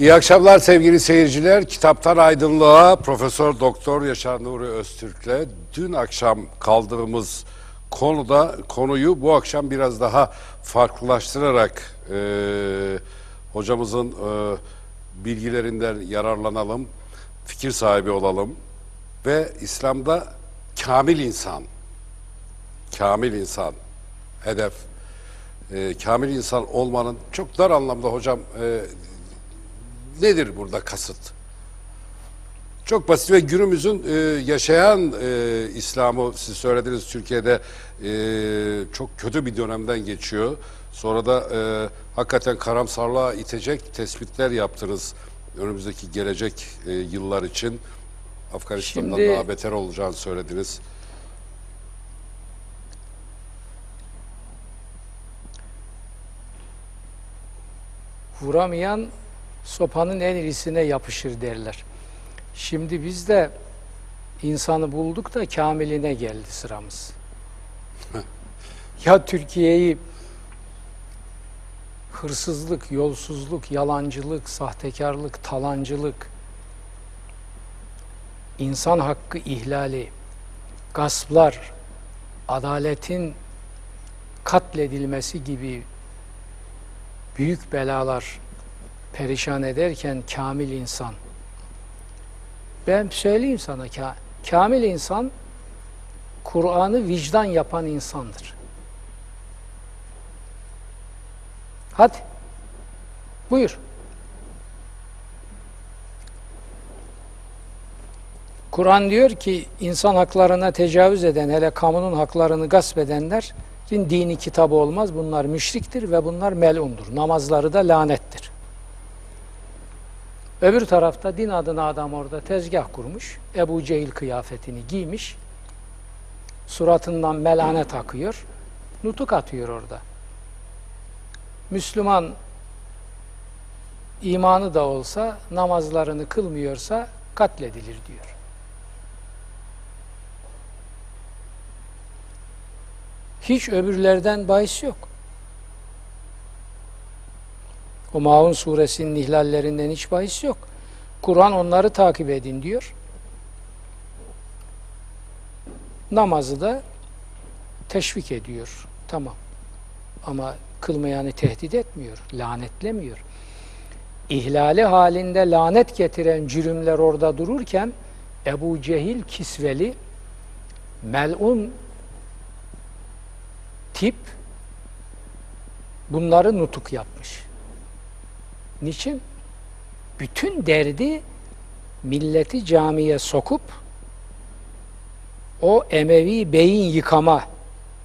İyi akşamlar sevgili seyirciler. Kitaptan Aydınlığa Profesör Doktor Yaşar Nuri Öztürk'le dün akşam kaldığımız konuda konuyu bu akşam biraz daha farklılaştırarak e, hocamızın e, bilgilerinden yararlanalım, fikir sahibi olalım ve İslam'da kamil insan, kamil insan hedef, e, kamil insan olmanın çok dar anlamda hocam e, nedir burada kasıt? Çok basit ve günümüzün e, yaşayan e, İslam'ı siz söylediniz Türkiye'de e, çok kötü bir dönemden geçiyor. Sonra da e, hakikaten karamsarlığa itecek tespitler yaptınız önümüzdeki gelecek e, yıllar için. Afganistan'dan Şimdi- daha beter olacağını söylediniz. Vuramayan sopanın en irisine yapışır derler. Şimdi biz de insanı bulduk da kamiline geldi sıramız. ya Türkiye'yi hırsızlık, yolsuzluk, yalancılık, sahtekarlık, talancılık, insan hakkı ihlali, gasplar, adaletin katledilmesi gibi büyük belalar perişan ederken kamil insan. Ben söyleyeyim sana ka kamil insan Kur'an'ı vicdan yapan insandır. Hadi. Buyur. Kur'an diyor ki insan haklarına tecavüz eden hele kamunun haklarını gasp edenler dini kitabı olmaz. Bunlar müşriktir ve bunlar melundur. Namazları da lanettir. Öbür tarafta din adına adam orada tezgah kurmuş. Ebu Cehil kıyafetini giymiş. Suratından melanet akıyor. Nutuk atıyor orada. Müslüman imanı da olsa namazlarını kılmıyorsa katledilir diyor. Hiç öbürlerden bahis yok. O Maun suresinin ihlallerinden hiç bahis yok. Kur'an onları takip edin diyor. Namazı da teşvik ediyor. Tamam. Ama kılmayanı tehdit etmiyor, lanetlemiyor. İhlali halinde lanet getiren cürümler orada dururken Ebu Cehil kisveli melun tip bunları nutuk yapmış. Niçin? Bütün derdi milleti camiye sokup o Emevi beyin yıkama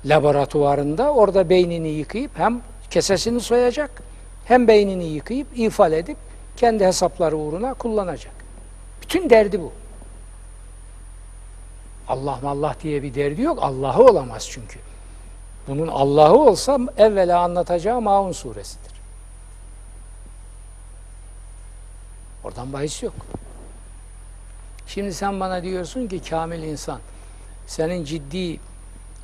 laboratuvarında orada beynini yıkayıp hem kesesini soyacak hem beynini yıkayıp ifal edip kendi hesapları uğruna kullanacak. Bütün derdi bu. Allah Allah diye bir derdi yok. Allah'ı olamaz çünkü. Bunun Allah'ı olsa evvela anlatacağı Maun suresidir. Oradan bahis yok. Şimdi sen bana diyorsun ki kamil insan, senin ciddi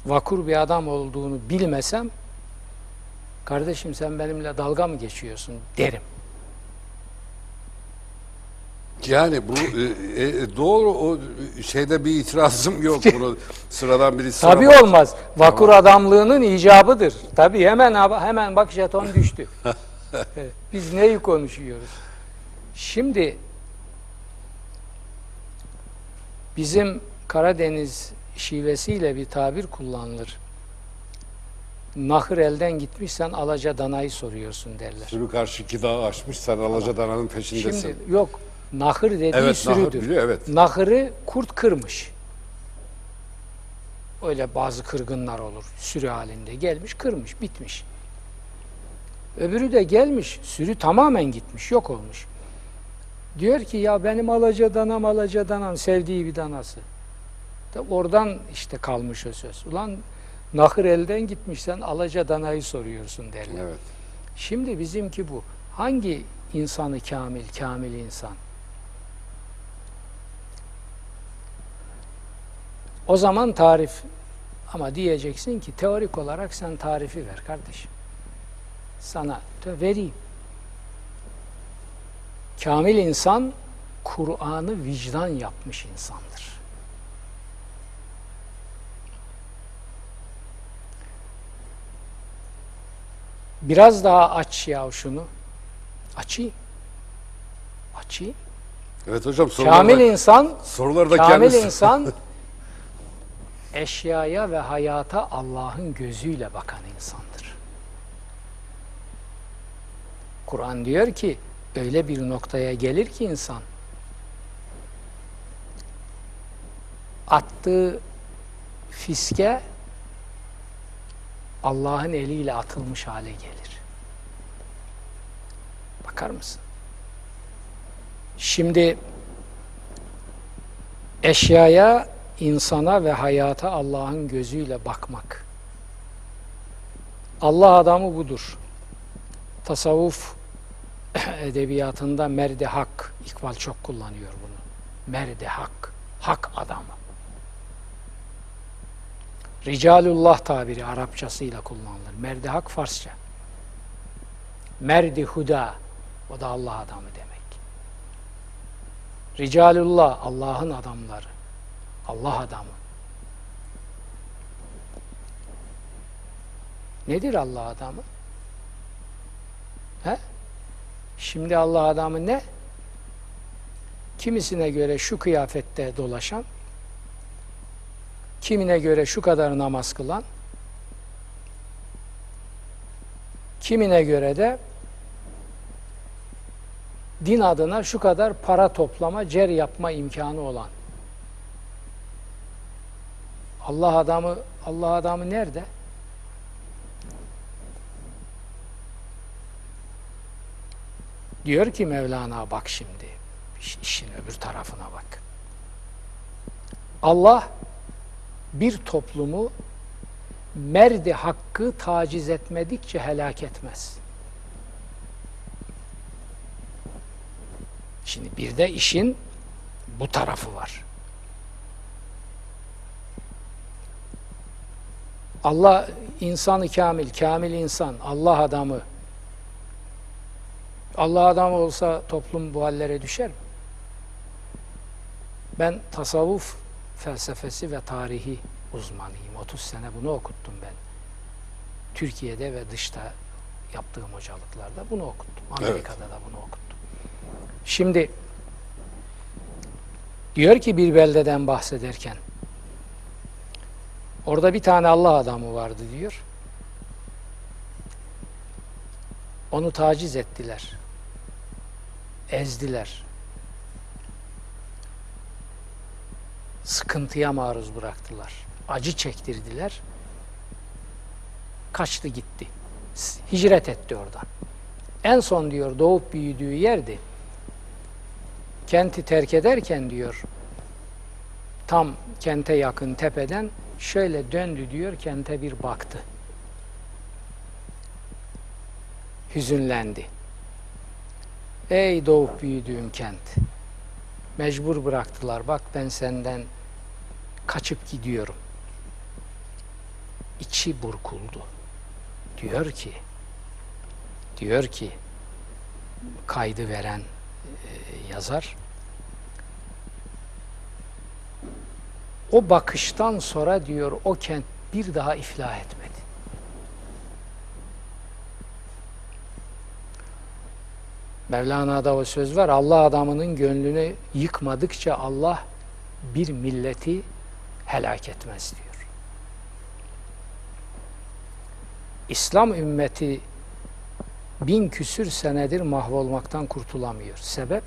vakur bir adam olduğunu bilmesem, kardeşim sen benimle dalga mı geçiyorsun derim. Yani bu e, e, doğru o şeyde bir itirazım yok bunu sıradan birisi. Tabii olmaz. Vakur adamlığının icabıdır. Tabii hemen hemen bak jeton düştü. Biz neyi konuşuyoruz? Şimdi bizim Karadeniz şivesiyle bir tabir kullanılır. Nahır elden gitmişsen alaca danayı soruyorsun derler. Sürü karşı iki dağı aşmış sen alaca dananın peşindesin. Şimdi yok. Nahır dediği Evet, nahır sürüdür. biliyor, evet. Nahırı kurt kırmış. Öyle bazı kırgınlar olur. Sürü halinde gelmiş, kırmış, bitmiş. Öbürü de gelmiş, sürü tamamen gitmiş, yok olmuş. Diyor ki ya benim alaca danam, alaca danam, sevdiği bir danası. Da oradan işte kalmış o söz. Ulan nahır elden gitmişsen alaca danayı soruyorsun derler. Evet. Şimdi bizimki bu. Hangi insanı kamil, kamil insan? O zaman tarif ama diyeceksin ki teorik olarak sen tarifi ver kardeşim. Sana de vereyim. Kamil insan Kur'an'ı vicdan yapmış insandır. Biraz daha aç ya şunu. Açayım. Açayım. Evet hocam sorularda, Kamil insan sorularda Kamil kendisi. insan eşyaya ve hayata Allah'ın gözüyle bakan insandır. Kur'an diyor ki öyle bir noktaya gelir ki insan attığı fiske Allah'ın eliyle atılmış hale gelir. Bakar mısın? Şimdi eşyaya, insana ve hayata Allah'ın gözüyle bakmak. Allah adamı budur. Tasavvuf edebiyatında merde hak, İkbal çok kullanıyor bunu. Merde hak, hak adamı. Ricalullah tabiri Arapçasıyla kullanılır. Merde hak Farsça. Merdi huda, o da Allah adamı demek. Ricalullah, Allah'ın adamları. Allah adamı. Nedir Allah adamı? He? Şimdi Allah adamı ne? Kimisine göre şu kıyafette dolaşan, kimine göre şu kadar namaz kılan, kimine göre de din adına şu kadar para toplama, cer yapma imkanı olan. Allah adamı Allah adamı nerede? Diyor ki Mevlana bak şimdi iş- işin öbür tarafına bak. Allah bir toplumu merdi hakkı taciz etmedikçe helak etmez. Şimdi bir de işin bu tarafı var. Allah insanı kamil, kamil insan, Allah adamı. Allah adamı olsa toplum bu hallere düşer mi? Ben tasavvuf felsefesi ve tarihi uzmanıyım. 30 sene bunu okuttum ben. Türkiye'de ve dışta yaptığım hocalıklarda bunu okuttum. Amerika'da da bunu okuttum. Şimdi diyor ki bir beldeden bahsederken orada bir tane Allah adamı vardı diyor. Onu taciz ettiler. Ezdiler. Sıkıntıya maruz bıraktılar. Acı çektirdiler. Kaçtı gitti. Hicret etti oradan. En son diyor doğup büyüdüğü yerdi kenti terk ederken diyor tam kente yakın tepeden şöyle döndü diyor kente bir baktı. Hüzünlendi. Ey doğup büyüdüğüm kent. Mecbur bıraktılar. Bak ben senden kaçıp gidiyorum. İçi burkuldu. Diyor ki diyor ki kaydı veren e, yazar o bakıştan sonra diyor o kent bir daha iflah etmedi. Mevlana'da o söz var. Allah adamının gönlünü yıkmadıkça Allah bir milleti helak etmez diyor. İslam ümmeti bin küsür senedir mahvolmaktan kurtulamıyor. Sebep?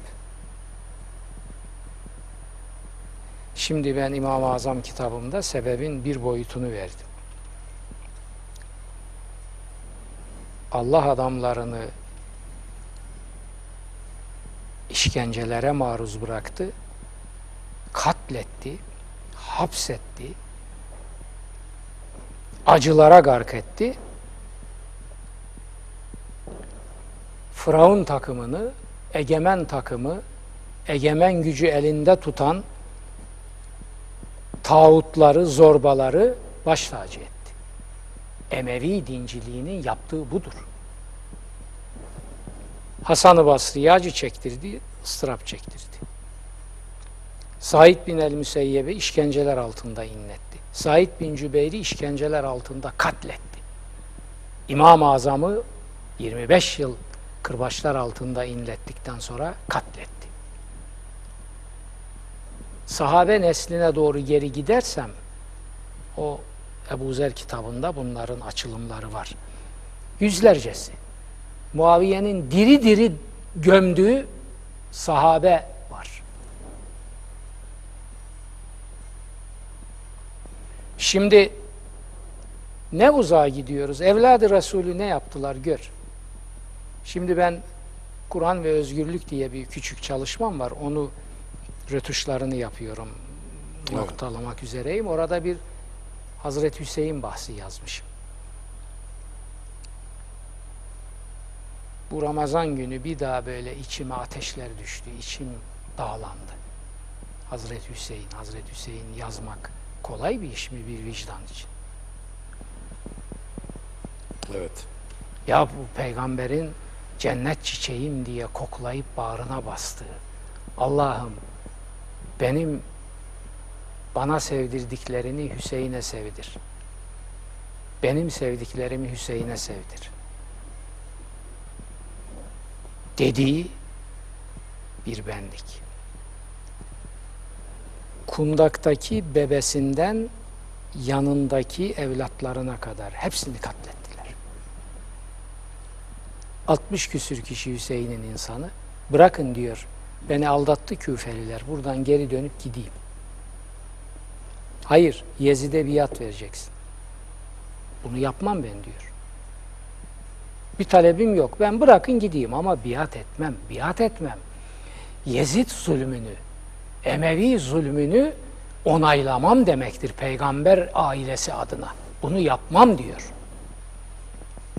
Şimdi ben İmam-ı Azam kitabımda sebebin bir boyutunu verdim. Allah adamlarını işkencelere maruz bıraktı, katletti, hapsetti, acılara gark etti. Firavun takımını, egemen takımı, egemen gücü elinde tutan tağutları, zorbaları baş tacı etti. Emevi dinciliğinin yaptığı budur. Hasan-ı Basri'ye acı çektirdi, ıstırap çektirdi. Said bin el-Müseyyeb'i işkenceler altında inletti. Said bin Cübeyr'i işkenceler altında katletti. İmam-ı Azam'ı 25 yıl kırbaçlar altında inlettikten sonra katletti. Sahabe nesline doğru geri gidersem o Ebu Zer kitabında bunların açılımları var. Yüzlercesi. Muaviye'nin diri diri gömdüğü sahabe var. Şimdi ne uzağa gidiyoruz? Evladı Resulü ne yaptılar gör. Şimdi ben Kur'an ve Özgürlük diye bir küçük çalışmam var. Onu rötuşlarını yapıyorum. Evet. Noktalamak üzereyim. Orada bir Hazreti Hüseyin bahsi yazmışım. Bu Ramazan günü bir daha böyle içime ateşler düştü. içim dağlandı. Hazreti Hüseyin, Hazreti Hüseyin yazmak kolay bir iş mi bir vicdan için? Evet. Ya bu peygamberin cennet çiçeğim diye koklayıp bağrına bastığı Allah'ım benim bana sevdirdiklerini Hüseyin'e sevdir. Benim sevdiklerimi Hüseyin'e sevdir. Dediği bir benlik. Kundaktaki bebesinden yanındaki evlatlarına kadar hepsini katlettiler. 60 küsür kişi Hüseyin'in insanı. Bırakın diyor. Beni aldattı Küfeliler. Buradan geri dönüp gideyim. Hayır, Yezid'e biat vereceksin. Bunu yapmam ben diyor. Bir talebim yok. Ben bırakın gideyim ama biat etmem. Biat etmem. Yezid zulmünü, Emevi zulmünü onaylamam demektir peygamber ailesi adına. Bunu yapmam diyor.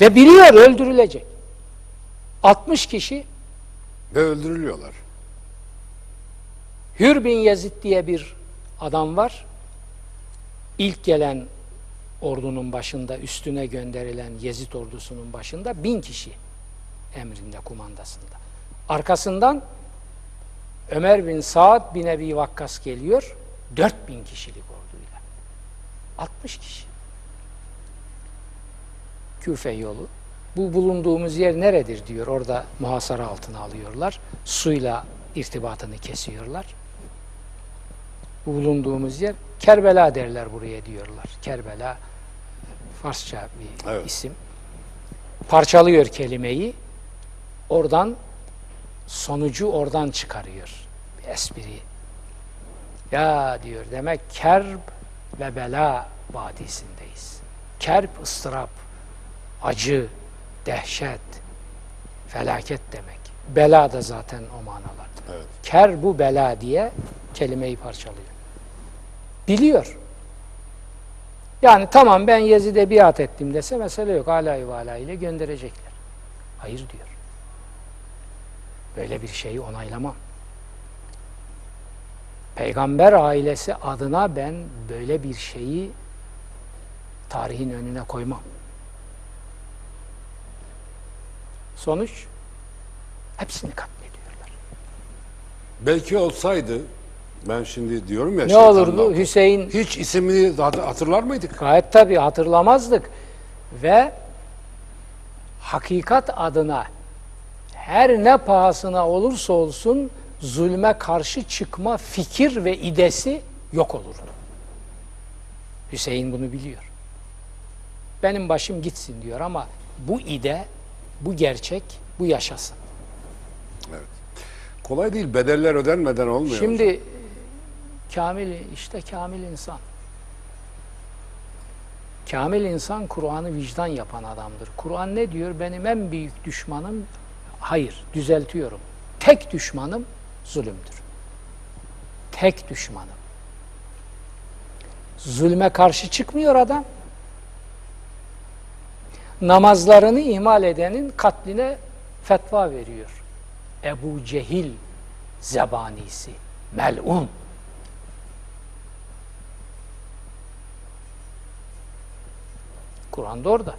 Ve biliyor öldürülecek. 60 kişi Ve öldürülüyorlar. Hür bin Yezid diye bir adam var. İlk gelen ordunun başında, üstüne gönderilen Yezid ordusunun başında bin kişi emrinde, kumandasında. Arkasından Ömer bin Saad bin Ebi Vakkas geliyor. 4000 kişilik orduyla. 60 kişi. Küfe yolu. Bu bulunduğumuz yer neredir diyor. Orada muhasara altına alıyorlar. Suyla irtibatını kesiyorlar. Bu bulunduğumuz yer Kerbela derler buraya diyorlar. Kerbela Farsça bir Evet. isim. Parçalıyor kelimeyi. Oradan sonucu oradan çıkarıyor. Bir espri. Ya diyor demek kerb ve bela vadisindeyiz. Kerb ıstırap, acı, dehşet, felaket demek. Bela da zaten o manalarda. Evet. Ker bu bela diye kelimeyi parçalıyor. Biliyor. Yani tamam ben Yezid'e biat ettim dese mesele yok. Alay vala ile gönderecekler. Hayır diyor. Böyle bir şeyi onaylamam. Peygamber ailesi adına ben böyle bir şeyi tarihin önüne koymam. Sonuç hepsini katlediyorlar. Belki olsaydı ben şimdi diyorum ya Ne şeytanın olurdu? Hüseyin Hiç ismini hat- hatırlar mıydık? Gayet tabii hatırlamazdık. Ve hakikat adına her ne pahasına olursa olsun zulme karşı çıkma fikir ve idesi yok olurdu. Hüseyin bunu biliyor. Benim başım gitsin diyor ama bu ide, bu gerçek, bu yaşasın. Kolay değil. Bedeller ödenmeden olmuyor. Şimdi kamil işte kamil insan. Kamil insan Kur'an'ı vicdan yapan adamdır. Kur'an ne diyor? Benim en büyük düşmanım hayır, düzeltiyorum. Tek düşmanım zulümdür. Tek düşmanım. Zulme karşı çıkmıyor adam. Namazlarını ihmal edenin katline fetva veriyor. Ebu Cehil zebanisi, melun. Kur'an'da orada.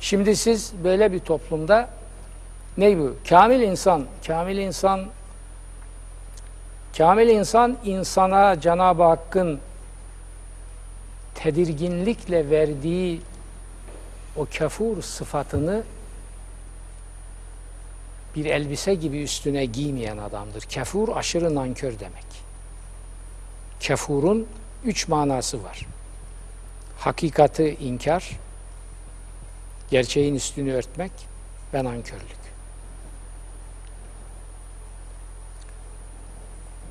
Şimdi siz böyle bir toplumda Ne bu? Kamil insan, kamil insan kamil insan insana Cenab-ı Hakk'ın tedirginlikle verdiği o kafur sıfatını bir elbise gibi üstüne giymeyen adamdır. Kafur aşırı nankör demek. Kafurun üç manası var. Hakikati inkar, gerçeğin üstünü örtmek ve nankörlük.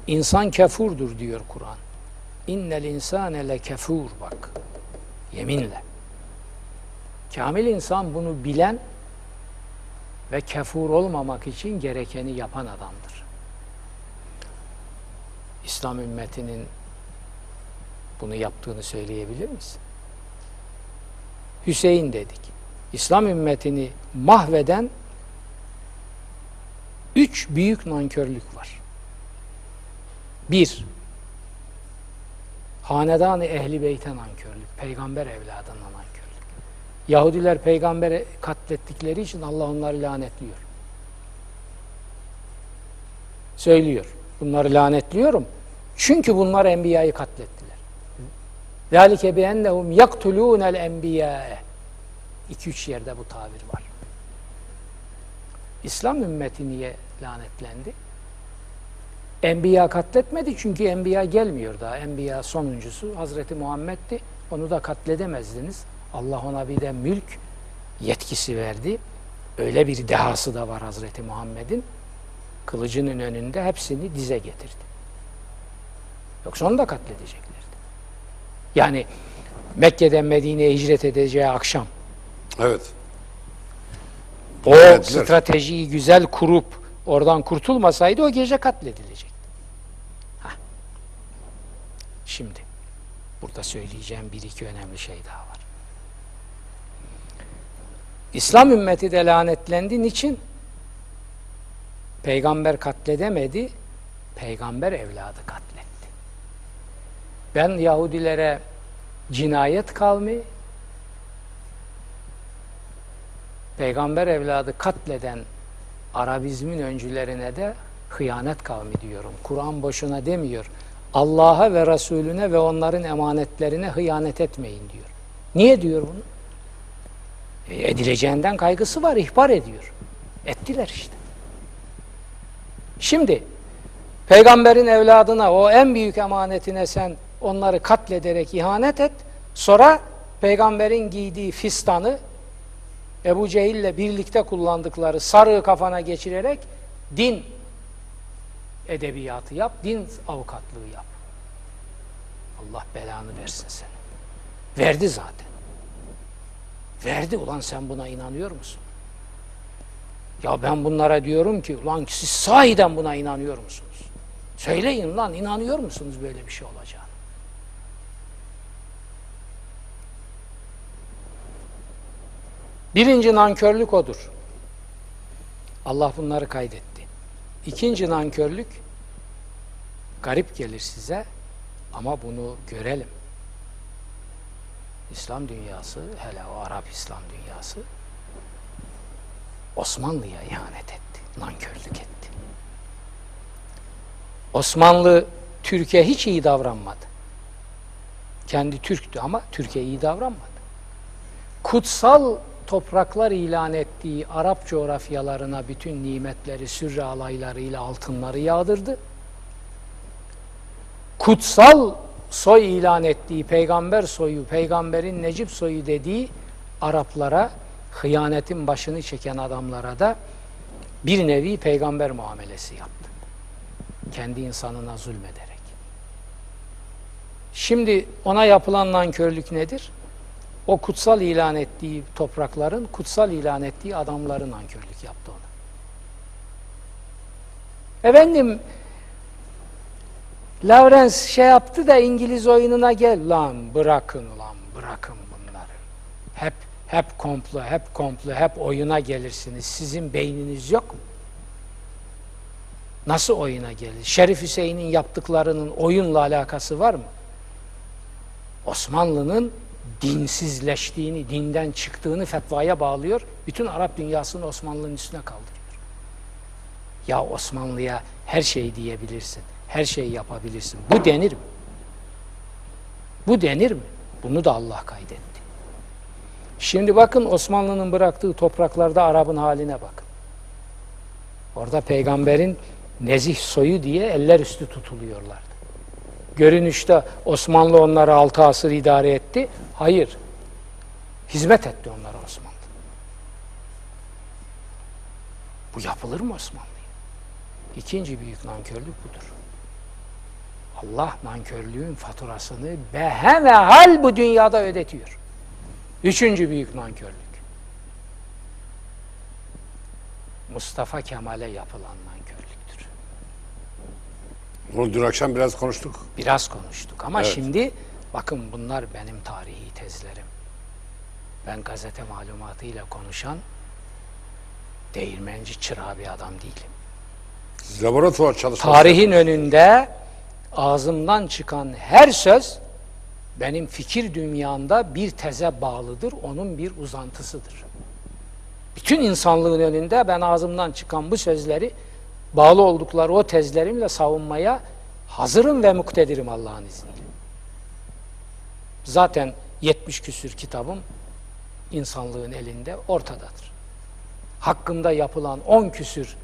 İnsan kafurdur diyor Kur'an. İnnel insane le kefur bak. Yeminle. Kamil insan bunu bilen ve kefur olmamak için gerekeni yapan adamdır. İslam ümmetinin bunu yaptığını söyleyebilir misin? Hüseyin dedik. İslam ümmetini mahveden üç büyük nankörlük var. Bir, hanedan-ı ehli beyte nankörlük, peygamber evladına nankörlük. Yahudiler peygamberi katlettikleri için Allah onları lanetliyor. Söylüyor. Bunları lanetliyorum. Çünkü bunlar enbiyayı katlettiler. ذَٰلِكَ بِاَنَّهُمْ يَقْتُلُونَ الْاَنْبِيَاءَ İki üç yerde bu tabir var. İslam ümmeti niye lanetlendi? Enbiya katletmedi çünkü enbiya gelmiyor daha. Enbiya sonuncusu Hazreti Muhammed'di. Onu da katledemezdiniz. Allah ona bir de mülk yetkisi verdi. Öyle bir dehası da var Hazreti Muhammed'in. Kılıcının önünde hepsini dize getirdi. Yoksa onu da katledeceklerdi. Yani Mekke'den Medine'ye hicret edeceği akşam Evet. o Evet, stratejiyi güzel kurup oradan kurtulmasaydı o gece katledilecekti. Hah. Şimdi burada söyleyeceğim bir iki önemli şey daha var. İslam ümmeti de lanetlendi. Niçin? Peygamber katledemedi, peygamber evladı katletti. Ben Yahudilere cinayet kavmi, peygamber evladı katleden Arabizmin öncülerine de hıyanet kavmi diyorum. Kur'an boşuna demiyor. Allah'a ve Resulüne ve onların emanetlerine hıyanet etmeyin diyor. Niye diyor bunu? E, edileceğinden kaygısı var, ihbar ediyor. Ettiler işte. Şimdi peygamberin evladına o en büyük emanetine sen onları katlederek ihanet et. Sonra peygamberin giydiği fistanı Ebu Cehil'le birlikte kullandıkları sarığı kafana geçirerek din edebiyatı yap, din avukatlığı yap. Allah belanı versin seni. Verdi zaten. Verdi ulan sen buna inanıyor musun? Ya ben bunlara diyorum ki ulan siz sahiden buna inanıyor musunuz? Söyleyin lan inanıyor musunuz böyle bir şey olacağını? Birinci nankörlük odur. Allah bunları kaydetti. İkinci nankörlük garip gelir size ama bunu görelim. İslam dünyası, hele o Arap İslam dünyası Osmanlı'ya ihanet etti, nankörlük etti. Osmanlı Türkiye hiç iyi davranmadı. Kendi Türktü ama Türkiye iyi davranmadı. Kutsal topraklar ilan ettiği Arap coğrafyalarına bütün nimetleri, sürre alaylarıyla altınları yağdırdı. Kutsal soy ilan ettiği peygamber soyu, peygamberin Necip soyu dediği Araplara, hıyanetin başını çeken adamlara da bir nevi peygamber muamelesi yaptı. Kendi insanına zulmederek. Şimdi ona yapılan nankörlük nedir? O kutsal ilan ettiği toprakların, kutsal ilan ettiği adamların nankörlük yaptı ona. Efendim, Lawrence şey yaptı da İngiliz oyununa gel. Lan bırakın ulan bırakın bunları. Hep hep komplo, hep komplo, hep oyuna gelirsiniz. Sizin beyniniz yok mu? Nasıl oyuna gelir? Şerif Hüseyin'in yaptıklarının oyunla alakası var mı? Osmanlı'nın dinsizleştiğini, dinden çıktığını fetvaya bağlıyor. Bütün Arap dünyasını Osmanlı'nın üstüne kaldırıyor. Ya Osmanlı'ya her şey diyebilirsin, her şeyi yapabilirsin. Bu denir mi? Bu denir mi? Bunu da Allah kaydetti. Şimdi bakın Osmanlı'nın bıraktığı topraklarda Arap'ın haline bakın. Orada peygamberin nezih soyu diye eller üstü tutuluyorlardı. Görünüşte Osmanlı onları altı asır idare etti. Hayır. Hizmet etti onlara Osmanlı. Bu yapılır mı Osmanlı'ya? İkinci büyük nankörlük budur. Allah nankörlüğün faturasını behe ve hal bu dünyada ödetiyor. Üçüncü büyük nankörlük. Mustafa Kemal'e yapılan nankörlüktür. Bunu dün akşam biraz konuştuk. Biraz konuştuk ama Evet. şimdi bakın bunlar benim tarihi tezlerim. Ben gazete malumatıyla konuşan değirmenci çırağı bir adam değilim. Laboratuvar çalışması Tarihin önünde ağzımdan çıkan her söz benim fikir dünyamda bir teze bağlıdır, onun bir uzantısıdır. Bütün insanlığın önünde ben ağzımdan çıkan bu sözleri bağlı oldukları o tezlerimle savunmaya hazırım ve muktedirim Allah'ın izniyle. Zaten 70 küsür kitabım insanlığın elinde ortadadır. Hakkımda yapılan 10 küsür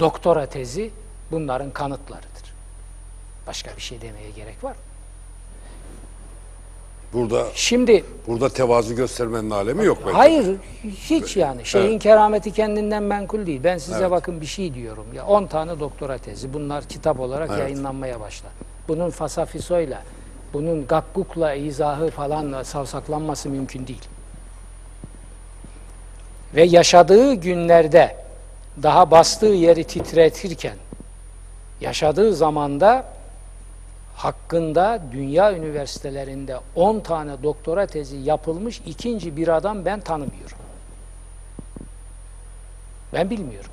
doktora tezi bunların kanıtlarıdır. Başka bir şey demeye gerek var mı? Burada Şimdi burada tevazu göstermenin alemi yok bence. hayır hiç yani şeyin kerameti kendinden menkul değil. Ben size Evet. bakın bir şey diyorum. Ya 10 tane doktora tezi bunlar kitap olarak Evet. yayınlanmaya başlar. Bunun fasafisoyla, bunun gakkukla izahı falan savsaklanması mümkün değil. Ve yaşadığı günlerde daha bastığı yeri titretirken yaşadığı zamanda hakkında dünya üniversitelerinde 10 tane doktora tezi yapılmış ikinci bir adam ben tanımıyorum. Ben bilmiyorum.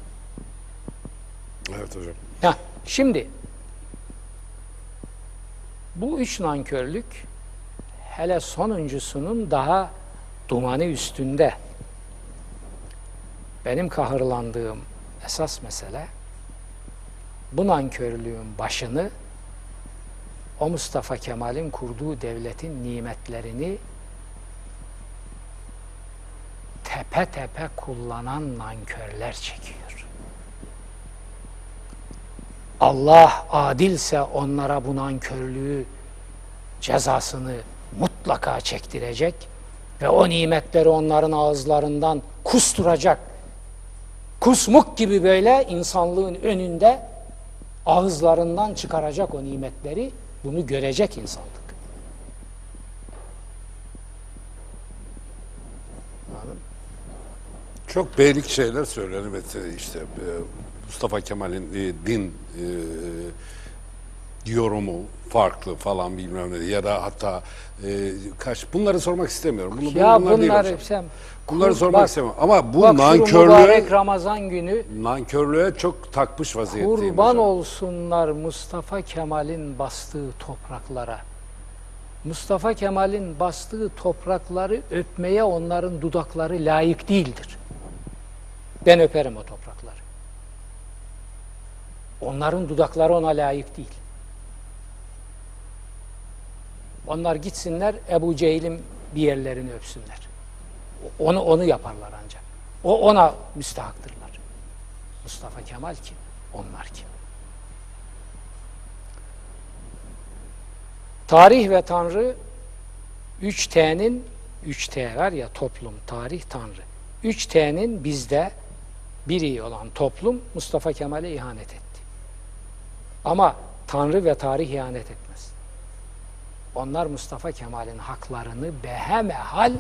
Evet hocam. Heh, şimdi bu üç nankörlük hele sonuncusunun daha dumanı üstünde. Benim kahırlandığım esas mesele bu nankörlüğün başını o Mustafa Kemal'in kurduğu devletin nimetlerini tepe tepe kullanan nankörler çekiyor. Allah adilse onlara bu nankörlüğü cezasını mutlaka çektirecek ve o nimetleri onların ağızlarından kusturacak. Kusmuk gibi böyle insanlığın önünde ağızlarından çıkaracak o nimetleri bunu görecek insanlık. Çok beylik şeyler söylenir. İşte e, Mustafa Kemal'in e, din e, yorumu farklı falan bilmem ne ya da hatta e, kaç bunları sormak istemiyorum. Bunu, Ya bunlar değil bunları hocam. sen Bunları Kur- sormak bak- istemiyorum. Ama bu bak nankörlüğe Ramazan günü nankörlüğe çok takmış vaziyetteyim kurban hocam. olsunlar Mustafa Kemal'in bastığı topraklara. Mustafa Kemal'in bastığı toprakları öpmeye onların dudakları layık değildir. Ben öperim o toprakları. Onların dudakları ona layık değil. Onlar gitsinler Ebu Cehil'in bir yerlerini öpsünler. Onu onu yaparlar ancak. O ona müstahaktırlar. Mustafa Kemal kim? Onlar kim? Tarih ve Tanrı 3T'nin 3T var ya toplum, tarih, Tanrı. 3T'nin bizde biri olan toplum Mustafa Kemal'e ihanet etti. Ama Tanrı ve tarih ihanet etmez. Onlar Mustafa Kemal'in haklarını behemehal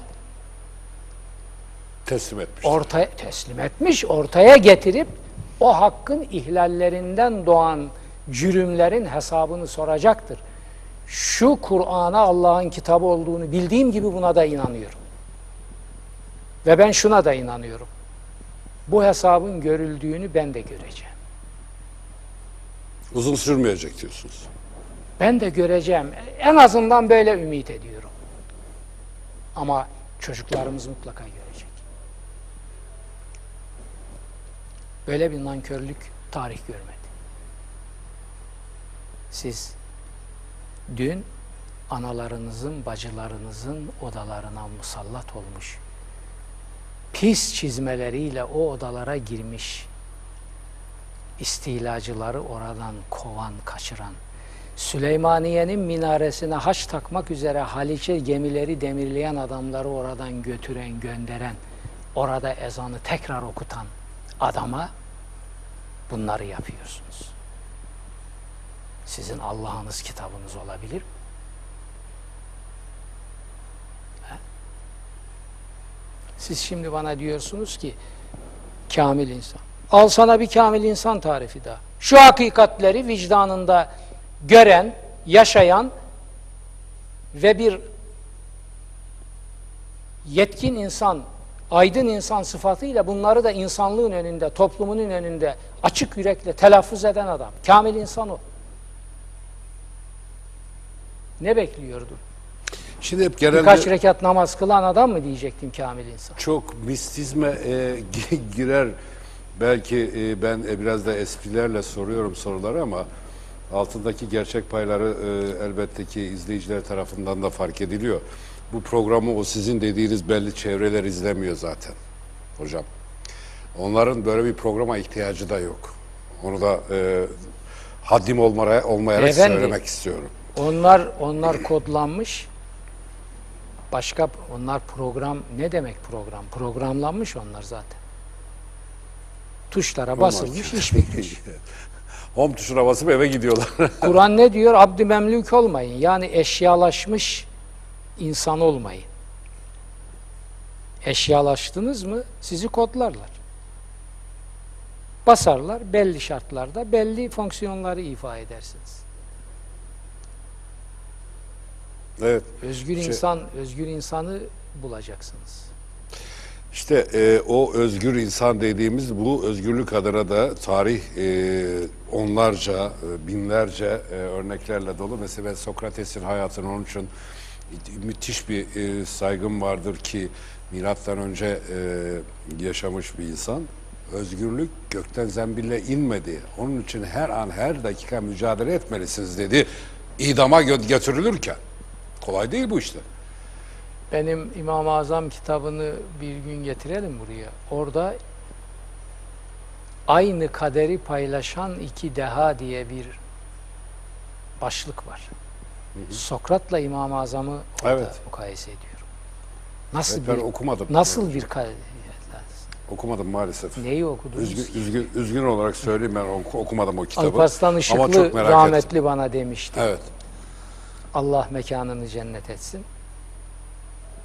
teslim etmiş. ortaya teslim etmiş, ortaya getirip o hakkın ihlallerinden doğan cürümlerin hesabını soracaktır. Şu Kur'an'a Allah'ın kitabı olduğunu bildiğim gibi buna da inanıyorum. Ve ben şuna da inanıyorum. Bu hesabın görüldüğünü ben de göreceğim. Uzun sürmeyecek diyorsunuz. Ben de göreceğim. En azından böyle ümit ediyorum. Ama çocuklarımız mutlaka görecek. Böyle bir nankörlük tarih görmedi. Siz dün analarınızın, bacılarınızın odalarına musallat olmuş, pis çizmeleriyle o odalara girmiş, istilacıları oradan kovan, kaçıran, Süleymaniye'nin minaresine haç takmak üzere Haliç'e gemileri demirleyen adamları oradan götüren, gönderen, orada ezanı tekrar okutan adama bunları yapıyorsunuz. Sizin Allah'ınız kitabınız olabilir mi? Siz şimdi bana diyorsunuz ki kamil insan. Al sana bir kamil insan tarifi daha. Şu hakikatleri vicdanında gören, yaşayan ve bir yetkin insan, aydın insan sıfatıyla bunları da insanlığın önünde, toplumunun önünde açık yürekle telaffuz eden adam. Kamil insan o. Ne bekliyordu? Şimdi hep genelde Birkaç rekat namaz kılan adam mı diyecektim kamil insan? çok mistizme e, gi- girer. Belki e, ben e, biraz da esprilerle soruyorum soruları ama altındaki gerçek payları e, elbette ki izleyiciler tarafından da fark ediliyor. Bu programı o sizin dediğiniz belli çevreler izlemiyor zaten hocam. Onların böyle bir programa ihtiyacı da yok. Onu da e, haddim olmaya, olmayarak Efendim? söylemek istiyorum. Onlar onlar kodlanmış. Başka onlar program ne demek program? Programlanmış onlar zaten. Tuşlara basılmış, iş bitmiş. Home tuşuna basıp eve gidiyorlar. Kur'an ne diyor? Abdü memlük olmayın. Yani eşyalaşmış insan olmayın. Eşyalaştınız mı sizi kodlarlar. Basarlar belli şartlarda belli fonksiyonları ifa edersiniz. evet. Özgür Şey- insan, özgür insanı bulacaksınız. İşte e, o özgür insan dediğimiz bu özgürlük adına da tarih e, onlarca, e, binlerce e, örneklerle dolu. Mesela Sokrates'in hayatını onun için müthiş bir e, saygım vardır ki milattan önce e, yaşamış bir insan. Özgürlük gökten zembille inmedi. Onun için her an her dakika mücadele etmelisiniz dedi. İdama gö- götürülürken. Kolay değil bu işte. Benim İmam-ı Azam kitabını bir gün getirelim buraya. Orada aynı kaderi paylaşan iki deha diye bir başlık var. Sokrat'la İmam-ı Azam'ı orada Evet. mukayese ediyorum. Nasıl Evet, ben bir okumadım. nasıl bir ka- Okumadım maalesef. neyi okudunuz? Üzgün, üzgün, üzgün olarak söyleyeyim ben oku- okumadım o kitabı. Alparslan Ama Işıklı çok merak rahmetli ettim. bana demişti. Evet. Allah mekanını cennet etsin.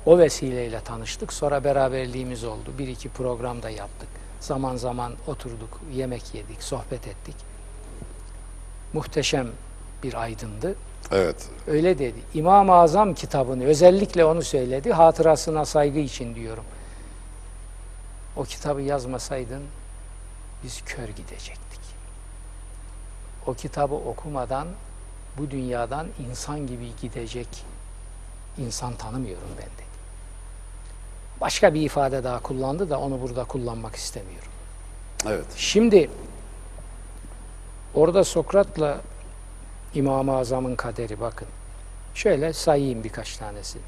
O vesileyle tanıştık. Sonra beraberliğimiz oldu. Bir iki program da yaptık. Zaman zaman oturduk, yemek yedik, sohbet ettik. Muhteşem bir aydındı. Evet. Öyle dedi. İmam-ı Azam kitabını özellikle onu söyledi. Hatırasına saygı için diyorum. O kitabı yazmasaydın biz kör gidecektik. O kitabı okumadan bu dünyadan insan gibi gidecek insan tanımıyorum ben dedi. Başka bir ifade daha kullandı da onu burada kullanmak istemiyorum. Evet. Şimdi orada Sokrat'la İmam-ı Azam'ın kaderi bakın. Şöyle sayayım birkaç tanesini.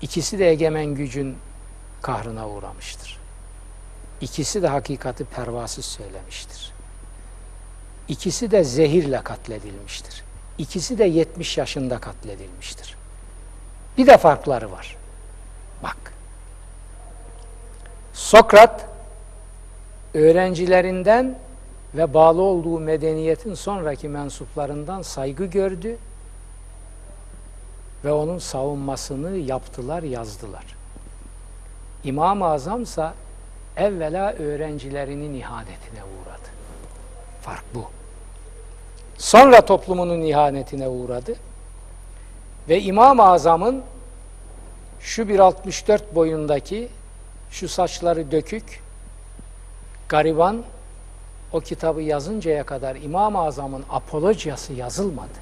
İkisi de egemen gücün kahrına uğramıştır. İkisi de hakikati pervasız söylemiştir. İkisi de zehirle katledilmiştir. İkisi de 70 yaşında katledilmiştir. Bir de farkları var. Bak. Sokrat öğrencilerinden ve bağlı olduğu medeniyetin sonraki mensuplarından saygı gördü ve onun savunmasını yaptılar, yazdılar. İmam-ı Azamsa evvela öğrencilerinin ihanetine uğradı. Fark bu. Sonra toplumunun ihanetine uğradı. Ve İmam-ı Azam'ın şu 1.64 boyundaki şu saçları dökük, gariban o kitabı yazıncaya kadar İmam-ı Azam'ın apolojyası yazılmadı.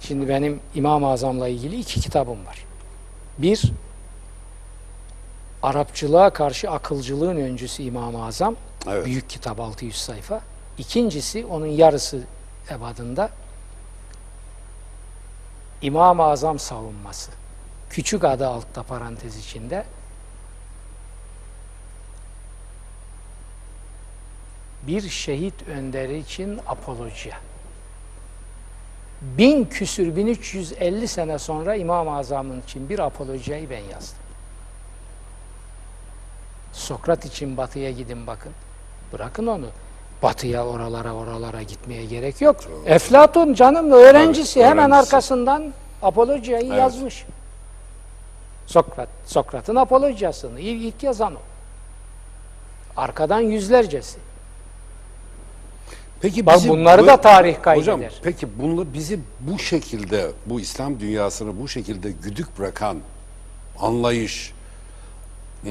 Şimdi benim İmam-ı Azam'la ilgili iki kitabım var. Bir, Arapçılığa karşı akılcılığın öncüsü İmam-ı Azam. Evet. Büyük kitap 600 sayfa. İkincisi onun yarısı ebadında İmam-ı Azam savunması. Küçük adı altta parantez içinde. Bir şehit önderi için apolojiya. Bin küsür 1350 sene sonra İmam-ı Azam'ın için bir apolojiyayı ben yazdım. Sokrat için batıya gidin bakın. Bırakın onu. Batıya oralara oralara gitmeye gerek yok. Eflatun canım öğrencisi Tabii, hemen öğrencisi. arkasından apolojiyayı Evet. yazmış. Sokrat, Sokrat'ın apolojiyasını ilk, ilk yazan o. Arkadan yüzlercesi. Peki Bak bizi bunları bu- da tarih Hocam kaydeder. peki bunu bizi bu şekilde bu İslam dünyasını bu şekilde güdük bırakan anlayış,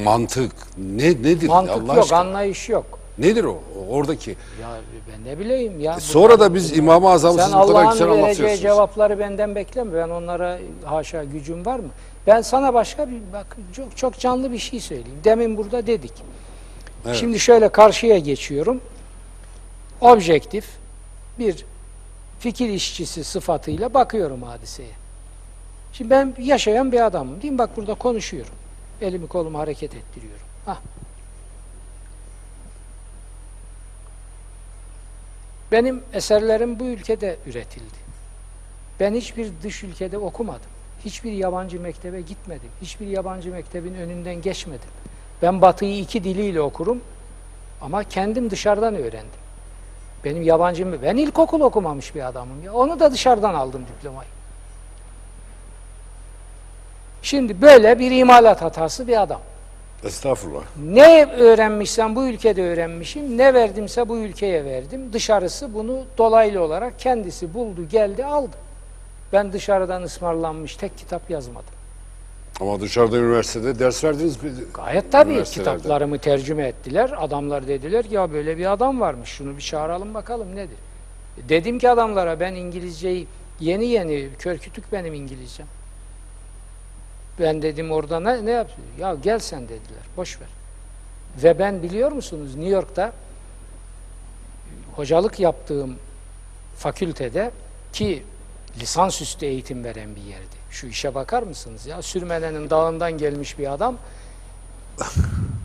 mantık ne nedir Mantık Allah yok, aşkına? anlayış yok. Nedir o oradaki? Ya ben ne bileyim ya. Sonra da biz İmam-ı Azam'ı siz bu kadar güzel anlatıyorsunuz. cevapları benden bekleme. Ben onlara haşa gücüm var mı? Ben sana başka bir bak çok çok canlı bir şey söyleyeyim. Demin burada dedik. Evet. Şimdi şöyle karşıya geçiyorum. Objektif bir fikir işçisi sıfatıyla bakıyorum hadiseye. Şimdi ben yaşayan bir adamım. Değil mi? Bak burada konuşuyorum. Elimi kolumu hareket ettiriyorum. Hah. Benim eserlerim bu ülkede üretildi. Ben hiçbir dış ülkede okumadım. Hiçbir yabancı mektebe gitmedim. Hiçbir yabancı mektebin önünden geçmedim. Ben Batı'yı iki diliyle okurum ama kendim dışarıdan öğrendim. Benim yabancı ben ilkokul okumamış bir adamım ya. Onu da dışarıdan aldım diplomayı. Şimdi böyle bir imalat hatası bir adam. Estağfurullah. Ne öğrenmişsem bu ülkede öğrenmişim, ne verdimse bu ülkeye verdim. Dışarısı bunu dolaylı olarak kendisi buldu, geldi, aldı. Ben dışarıdan ısmarlanmış tek kitap yazmadım. Ama dışarıda üniversitede ders verdiniz mi? Gayet tabii kitaplarımı tercüme ettiler. Adamlar dediler ki ya böyle bir adam varmış, şunu bir çağıralım bakalım nedir. Dedim ki adamlara ben İngilizceyi yeni yeni, körkütük benim İngilizcem. Ben dedim orada ne, ne yapıyorsun? Ya gel sen dediler, boş ver. Ve ben biliyor musunuz New York'ta hocalık yaptığım fakültede ki lisansüstü eğitim veren bir yerdi. Şu işe bakar mısınız ya? Sürmelenin dağından gelmiş bir adam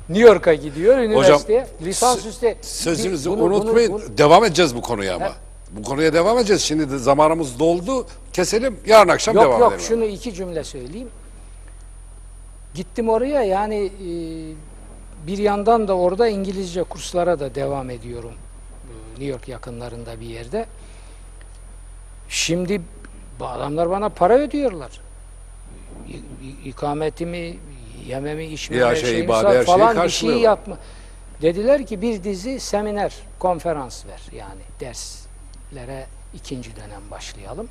New York'a gidiyor üniversiteye. lisansüstü Sözünüzü Bunu- bunu- unutmayın. bunu- Devam edeceğiz bu konuya ama. He. Bu konuya devam edeceğiz. Şimdi de zamanımız doldu. Keselim. Yarın akşam Yok devam yok edelim. şunu iki cümle söyleyeyim. Gittim oraya yani e, bir yandan da orada İngilizce kurslara da devam ediyorum. E, New York yakınlarında bir yerde. Şimdi adamlar bana para ödüyorlar. İ- İkametimi, yememi, içmemi, Ya şey, şeyimi şeyi falan bir şey yapma. Dediler ki bir dizi seminer, konferans ver yani derslere ikinci dönem başlayalım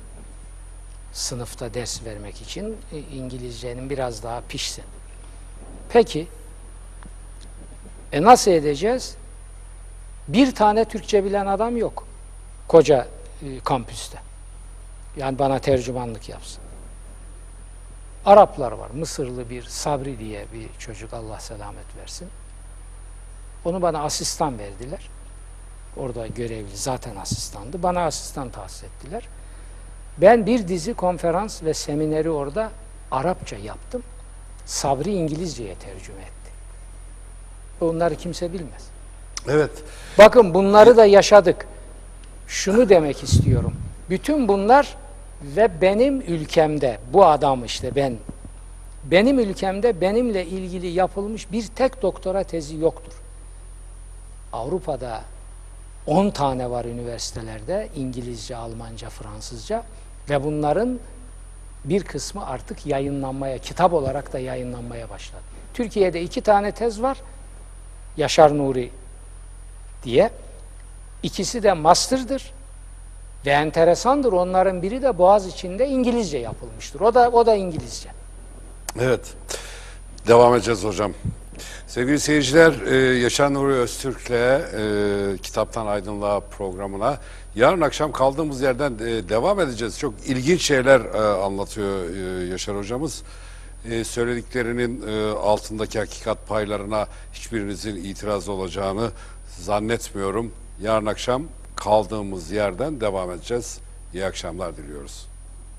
sınıfta ders vermek için İngilizcenin biraz daha pişsin. Peki e nasıl edeceğiz? Bir tane Türkçe bilen adam yok. Koca e, kampüste. Yani bana tercümanlık yapsın. Araplar var. Mısırlı bir Sabri diye bir çocuk Allah selamet versin. Onu bana asistan verdiler. Orada görevli zaten asistandı. Bana asistan tahsis ettiler. Ben bir dizi konferans ve semineri orada Arapça yaptım. Sabri İngilizceye tercüme etti. Bunları kimse bilmez. Evet. Bakın bunları da yaşadık. Şunu demek istiyorum. Bütün bunlar ve benim ülkemde bu adam işte ben benim ülkemde benimle ilgili yapılmış bir tek doktora tezi yoktur. Avrupa'da 10 tane var üniversitelerde İngilizce, Almanca, Fransızca ve bunların bir kısmı artık yayınlanmaya, kitap olarak da yayınlanmaya başladı. Türkiye'de iki tane tez var. Yaşar Nuri diye. İkisi de master'dır. Ve enteresandır. Onların biri de Boğaz içinde İngilizce yapılmıştır. O da o da İngilizce. Evet. Devam edeceğiz hocam. Sevgili seyirciler, e, Yaşar Nuri Öztürk'le e, Kitaptan Aydınlığa programına yarın akşam kaldığımız yerden e, devam edeceğiz. Çok ilginç şeyler e, anlatıyor e, Yaşar hocamız. e, söylediklerinin e, altındaki hakikat paylarına hiçbirinizin itiraz olacağını zannetmiyorum. Yarın akşam kaldığımız yerden devam edeceğiz. İyi akşamlar diliyoruz.